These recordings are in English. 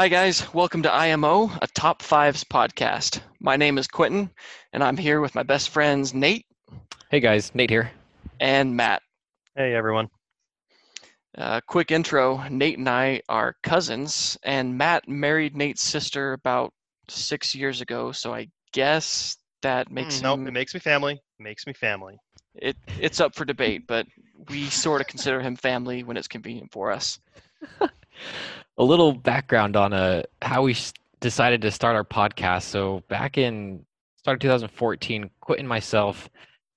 Hi, guys. Welcome to IMO, a top fives podcast. My name is Quentin, and I'm here with my best friends Nate Hey guys, Nate here. and Matt. Hey everyone. Uh, quick intro Nate and I are cousins, and Matt married Nate's sister about six years ago, so I guess that makes Mm, nope, him. it makes me family. Makes me family. it, it's up for debate, but we sort of consider him family when it's convenient for us. A little background on uh, how we decided to start our podcast. So back in start of 2014, Quentin, myself,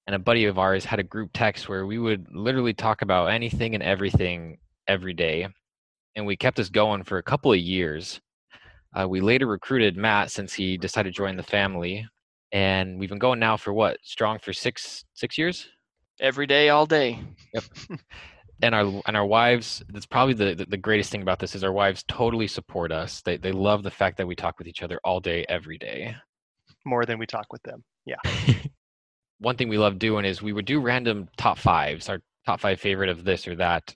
and a buddy of ours had a group text where we would literally talk about anything and everything every day, and we kept this going for a couple of years. Uh, we later recruited Matt since he decided to join the family, and we've been going now for what strong for six six years. Every day, all day. and our and our wives that's probably the, the greatest thing about this is our wives totally support us they they love the fact that we talk with each other all day every day More than we talk with them. Yeah. one thing we love doing is we would do random top fives our top five favorite of this or that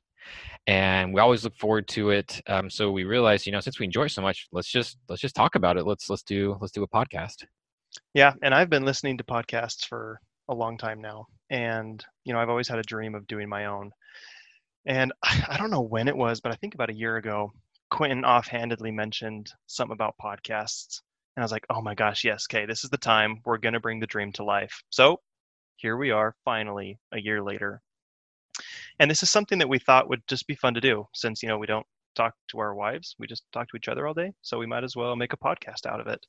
and we always look forward to it um, so we realized you know since we enjoy so much let's just let's just talk about it let's let's do let's do a podcast Yeah. And I've been listening to podcasts for a long time now. And, you know, I've always had a dream of doing my own. And I don't know when it was, but I think about a year ago, Quentin offhandedly mentioned something about podcasts. And I was like, oh my gosh, yes, okay, this is the time. We're going to bring the dream to life. So here we are, finally, a year later. And this is something that we thought would just be fun to do since, you know, we don't talk to our wives, we just talk to each other all day. So we might as well make a podcast out of it.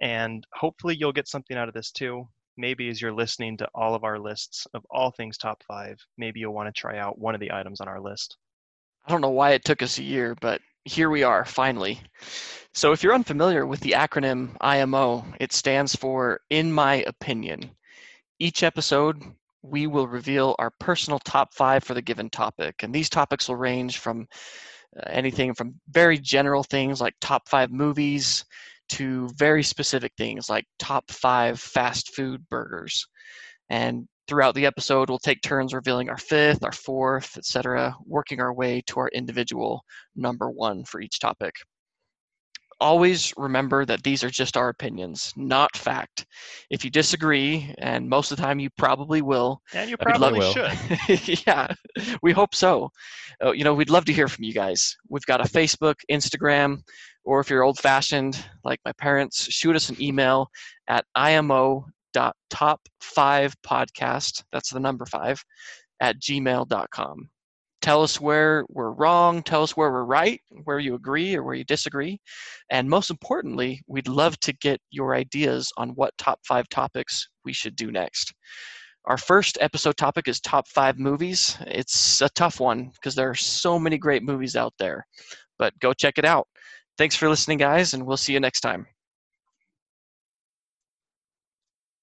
And hopefully you'll get something out of this too. Maybe as you're listening to all of our lists of all things top five, maybe you'll want to try out one of the items on our list. I don't know why it took us a year, but here we are finally. So, if you're unfamiliar with the acronym IMO, it stands for In My Opinion. Each episode, we will reveal our personal top five for the given topic. And these topics will range from uh, anything from very general things like top five movies to very specific things like top five fast food burgers. And throughout the episode, we'll take turns revealing our fifth, our fourth, etc., working our way to our individual number one for each topic. Always remember that these are just our opinions, not fact. If you disagree, and most of the time you probably will, And you mean, probably will. should. yeah, we hope so. Uh, you know, we'd love to hear from you guys. We've got a Facebook, Instagram, or if you're old fashioned like my parents, shoot us an email at imo.top5podcast, that's the number five, at gmail.com. Tell us where we're wrong, tell us where we're right, where you agree or where you disagree. And most importantly, we'd love to get your ideas on what top five topics we should do next. Our first episode topic is top five movies. It's a tough one because there are so many great movies out there, but go check it out. Thanks for listening, guys, and we'll see you next time.